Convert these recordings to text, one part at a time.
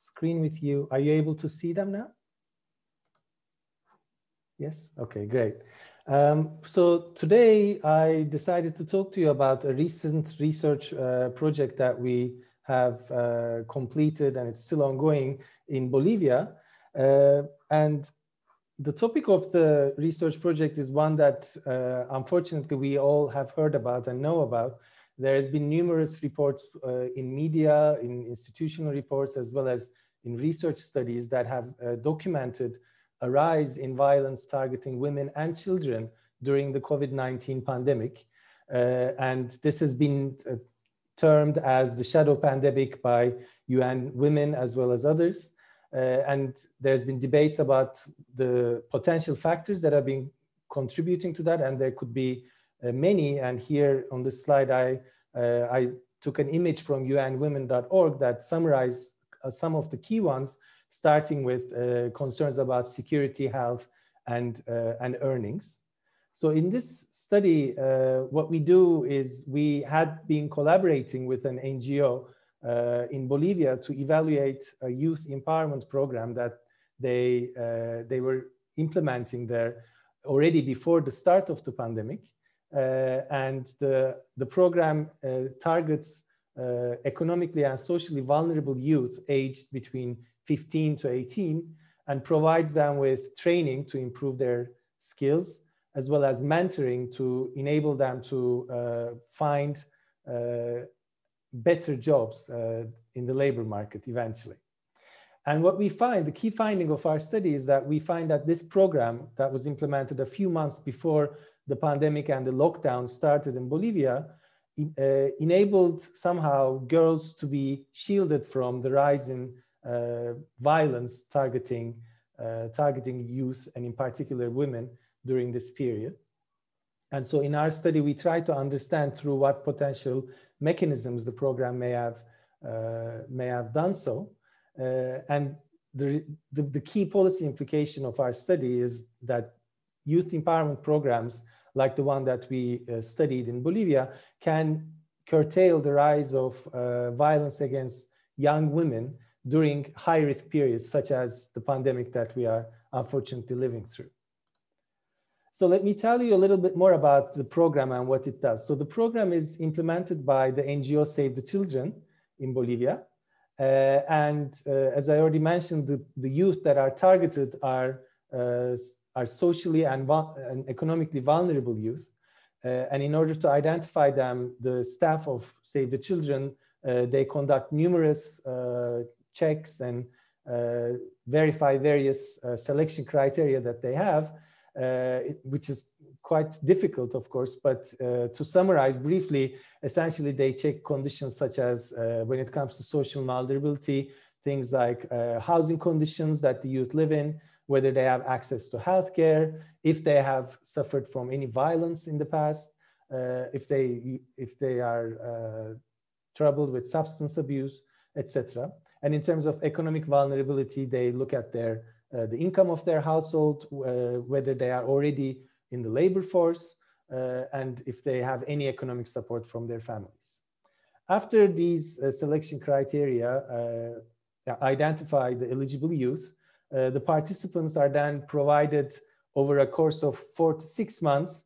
screen with you. Are you able to see them now? Yes, okay, great. Um, so today I decided to talk to you about a recent research uh, project that we have uh, completed and it's still ongoing in Bolivia. Uh, and the topic of the research project is one that uh, unfortunately we all have heard about and know about. There has been numerous reports uh, in media, in institutional reports, as well as in research studies that have uh, documented a rise in violence targeting women and children during the COVID-19 pandemic. Uh, and this has been uh, termed as the shadow pandemic by UN Women as well as others. Uh, and there's been debates about the potential factors that have been contributing to that, and there could be uh, many. And here on this slide, I, uh, I took an image from unwomen.org that summarized uh, some of the key ones starting with uh, concerns about security, health, and, uh, and earnings. So in this study, what we do is we had been collaborating with an NGO uh, in Bolivia to evaluate a youth empowerment program that they, uh, they were implementing there already before the start of the pandemic. Uh, and the, the program targets economically and socially vulnerable youth aged between 15 to 18 and provides them with training to improve their skills as well as mentoring to enable them to uh, find uh, better jobs uh, in the labor market eventually. And what we find, the key finding of our study is that we find that this program that was implemented a few months before the pandemic and the lockdown started in Bolivia uh, enabled somehow girls to be shielded from the rise in uh, violence targeting, uh, targeting youth and in particular women during this period. And so in our study, we try to understand through what potential mechanisms the program may have, uh, may have done so. Uh, and the, the, the, key policy implication of our study is that youth empowerment programs like the one that we uh, studied in Bolivia can curtail the rise of uh, violence against young women during high risk periods, such as the pandemic that we are unfortunately living through. So let me tell you a little bit more about the program and what it does. So the program is implemented by the NGO Save the Children in Bolivia. Uh, and uh, as I already mentioned, the, the youth that are targeted are, uh, are socially and, and, economically vulnerable youth. Uh, and in order to identify them, the staff of Save the Children, uh, they conduct numerous uh, checks and verify various selection criteria that they have, uh, which is quite difficult, of course, but uh, to summarize briefly, essentially they check conditions such as uh, when it comes to social vulnerability, things like uh, housing conditions that the youth live in, whether they have access to healthcare, if they have suffered from any violence in the past, if they if they are troubled with substance abuse, etc. And in terms of economic vulnerability, they look at their uh, the income of their household, uh, whether they are already in the labor force, uh, and if they have any economic support from their families. After these uh, selection criteria uh, identify the eligible youth, uh, the participants are then provided over a course of four to six months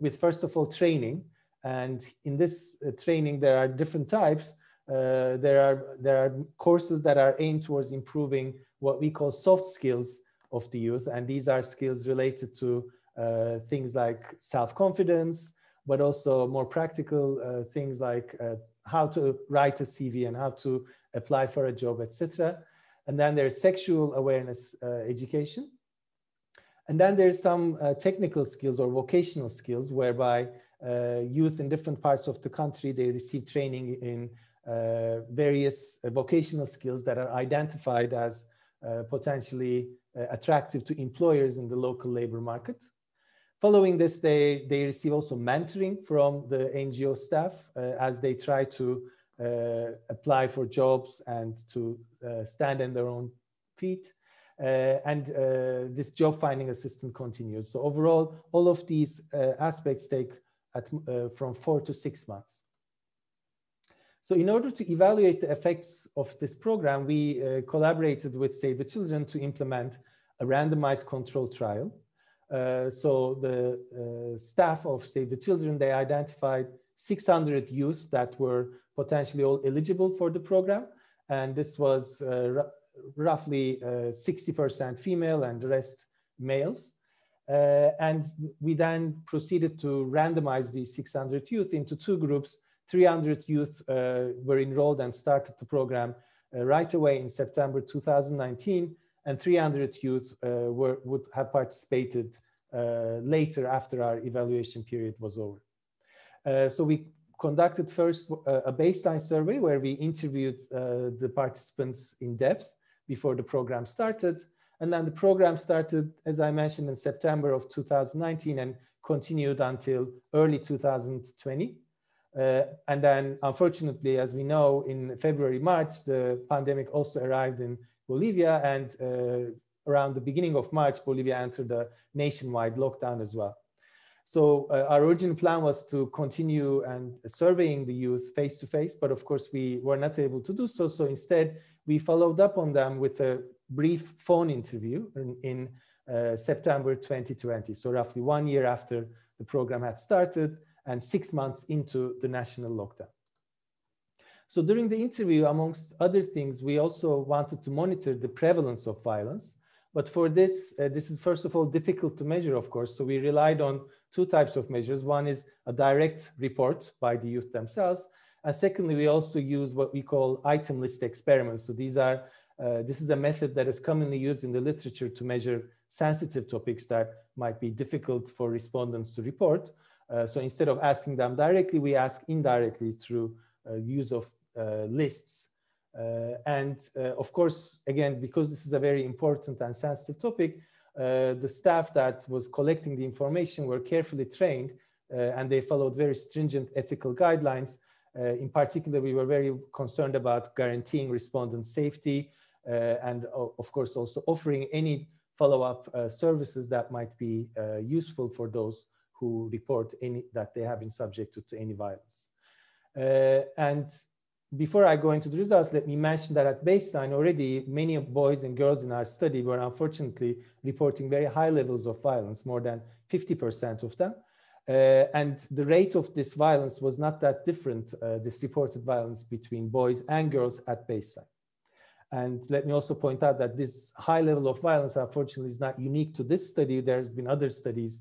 with first of all training. And in this training, there are different types. Uh, there are there are courses that are aimed towards improving what we call soft skills of the youth, and these are skills related to uh, things like self-confidence, but also more practical uh, things like uh, how to write a CV and how to apply for a job, etc. And then there's sexual awareness uh, education. And then there's some technical skills or vocational skills whereby youth in different parts of the country, they receive training in uh, various uh, vocational skills that are identified as uh, potentially attractive to employers in the local labor market. Following this, they, they receive also mentoring from the NGO staff as they try to apply for jobs and to stand on their own feet. Uh, and uh, this job finding assistant continues. So overall, all of these uh, aspects take at, from four to six months. So in order to evaluate the effects of this program, we uh, collaborated with Save the Children to implement a randomized control trial. Uh, so the uh, staff of Save the Children, they identified 600 youth that were potentially all eligible for the program. And this was uh, roughly 60% uh, female and the rest males. Uh, and we then proceeded to randomize these 600 youth into two groups 300 youth uh, were enrolled and started the program uh, right away in September 2019, and 300 youth uh, were, would have participated later after our evaluation period was over. So we conducted first a baseline survey where we interviewed the participants in depth before the program started. And then the program started, as I mentioned, in September of 2019 and continued until early 2020. Uh, and then, unfortunately, as we know, in February, March, the pandemic also arrived in Bolivia. And uh, around the beginning of March, Bolivia entered a nationwide lockdown as well. So uh, our original plan was to continue and surveying the youth face to face, but of course we were not able to do so. So instead, we followed up on them with a brief phone interview in, in uh, September 2020. So roughly one year after the program had started, and six months into the national lockdown. So during the interview, amongst other things, we also wanted to monitor the prevalence of violence. But for this, uh, this is first of all difficult to measure, of course. So we relied on two types of measures. One is a direct report by the youth themselves. And secondly, we also use what we call item list experiments. So these are, uh, this is a method that is commonly used in the literature to measure sensitive topics that might be difficult for respondents to report. Uh, so instead of asking them directly, we ask indirectly through uh, use of uh, lists. Uh, and uh, of course, again, because this is a very important and sensitive topic, the staff that was collecting the information were carefully trained and they followed very stringent ethical guidelines. in particular, we were very concerned about guaranteeing respondent safety and of course also offering any follow-up services that might be useful for those who report any, that they have been subjected to any violence. Uh, and before I go into the results, let me mention that at baseline already, many boys and girls in our study were unfortunately reporting very high levels of violence, more than 50% of them. Uh, and the rate of this violence was not that different, uh, this reported violence between boys and girls at baseline. And let me also point out that this high level of violence, unfortunately, is not unique to this study. There's been other studies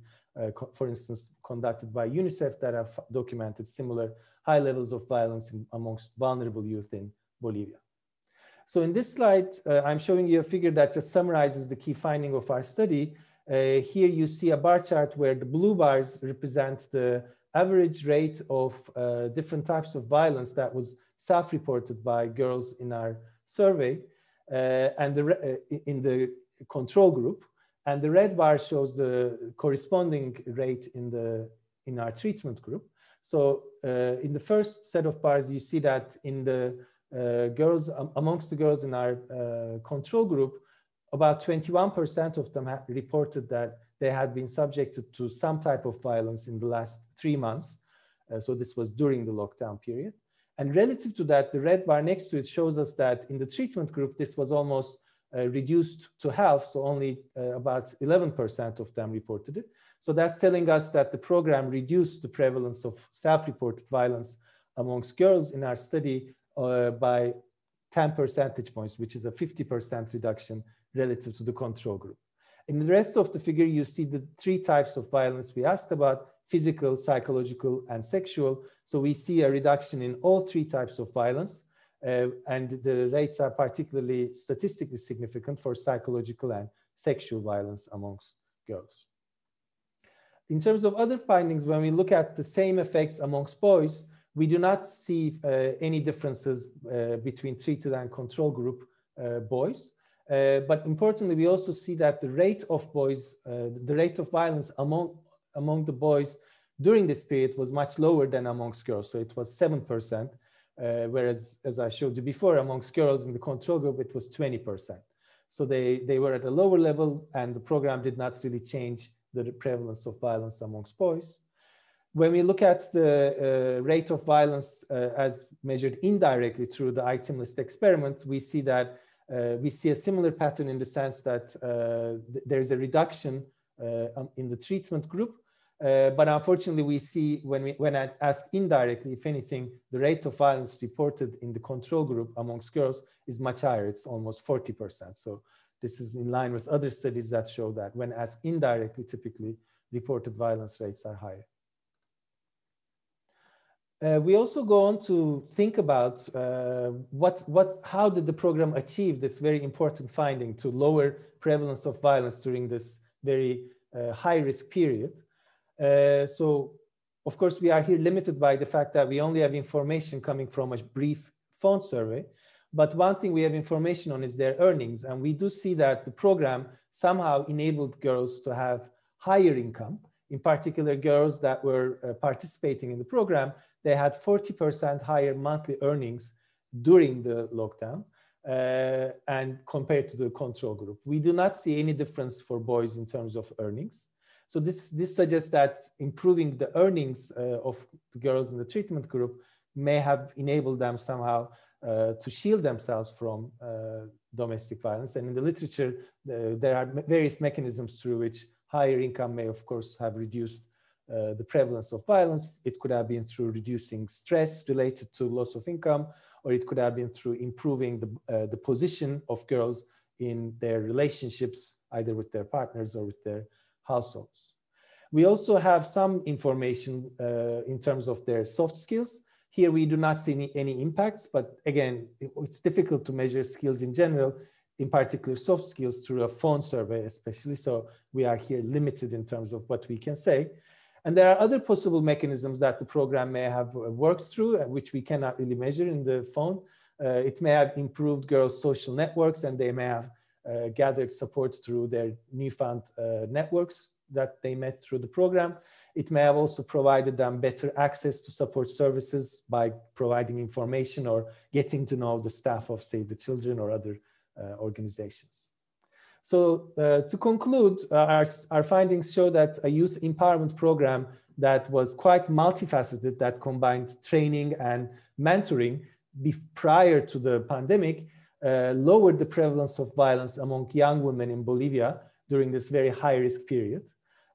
for instance, conducted by UNICEF that have documented similar high levels of violence in, amongst vulnerable youth in Bolivia. So in this slide, uh, I'm showing you a figure that just summarizes the key finding of our study. Uh, here you see a bar chart where the blue bars represent the average rate of uh, different types of violence that was self-reported by girls in our survey uh, and the, uh, in the control group. And the red bar shows the corresponding rate in, the, in our treatment group. So uh, in the first set of bars, you see that in the uh, girls, um, amongst the girls in our uh, control group, about 21% of them reported that they had been subjected to some type of violence in the last three months. Uh, so this was during the lockdown period. And relative to that, the red bar next to it shows us that in the treatment group, this was almost reduced to half, so only uh, about 11% of them reported it. So that's telling us that the program reduced the prevalence of self-reported violence amongst girls in our study uh, by 10 percentage points, which is a 50% reduction relative to the control group. In the rest of the figure, you see the three types of violence we asked about, physical, psychological, and sexual. So we see a reduction in all three types of violence. Uh, and the rates are particularly statistically significant for psychological and sexual violence amongst girls. In terms of other findings, when we look at the same effects amongst boys, we do not see uh, any differences uh, between treated and control group uh, boys. Uh, but importantly, we also see that the rate of boys, uh, the rate of violence among, among the boys during this period was much lower than amongst girls. So it was 7%, uh, whereas, as I showed you before, amongst girls in the control group, it was 20%. So they, they were at a lower level and the program did not really change the prevalence of violence amongst boys. when we look at the uh, rate of violence uh, as measured indirectly through the item list experiment, we see that uh, we see a similar pattern in the sense that uh, th there's a reduction uh, um, in the treatment group. Uh, but unfortunately, we see when we when I ask indirectly, if anything, the rate of violence reported in the control group amongst girls is much higher. It's almost 40%. So this is in line with other studies that show that when asked indirectly, typically reported violence rates are higher. Uh, we also go on to think about uh, what, what, how did the program achieve this very important finding to lower prevalence of violence during this very uh, high risk period. Uh, so of course, we are here limited by the fact that we only have information coming from a brief phone survey. But one thing we have information on is their earnings. And we do see that the program somehow enabled girls to have higher income. In particular, girls that were uh, participating in the program, they had 40% higher monthly earnings during the lockdown uh, and compared to the control group. We do not see any difference for boys in terms of earnings. So this, this suggests that improving the earnings uh, of the girls in the treatment group may have enabled them somehow uh, to shield themselves from uh, domestic violence. And in the literature, uh, there are various mechanisms through which higher income may, of course, have reduced uh, the prevalence of violence. It could have been through reducing stress related to loss of income, or it could have been through improving the, uh, the position of girls in their relationships, either with their partners or with their households. We also have some information uh, in terms of their soft skills. Here we do not see any, any impacts, but again, it, it's difficult to measure skills in general, in particular soft skills through a phone survey especially. So we are here limited in terms of what we can say. And there are other possible mechanisms that the program may have worked through, uh, which we cannot really measure in the phone. Uh, it may have improved girls' social networks and they may have uh, gathered support through their newfound uh, networks that they met through the program. It may have also provided them better access to support services by providing information or getting to know the staff of Save the Children or other uh, organizations. So uh, to conclude, uh, our, our findings show that a youth empowerment program that was quite multifaceted, that combined training and mentoring prior to the pandemic, uh, lowered the prevalence of violence among young women in Bolivia during this very high risk period.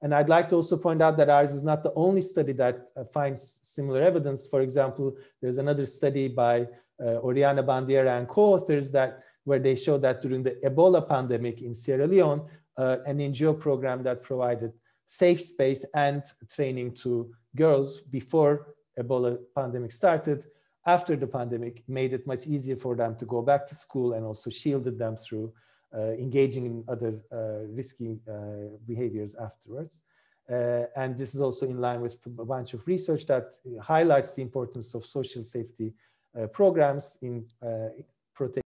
And I'd like to also point out that ours is not the only study that uh, finds similar evidence. For example, there's another study by uh, Oriana Bandiera and co-authors that where they show that during the Ebola pandemic in Sierra Leone, uh, an NGO program that provided safe space and training to girls before Ebola pandemic started, after the pandemic, made it much easier for them to go back to school and also shielded them through uh, engaging in other uh, risky uh, behaviors afterwards. Uh, and this is also in line with a bunch of research that highlights the importance of social safety uh, programs in uh, protecting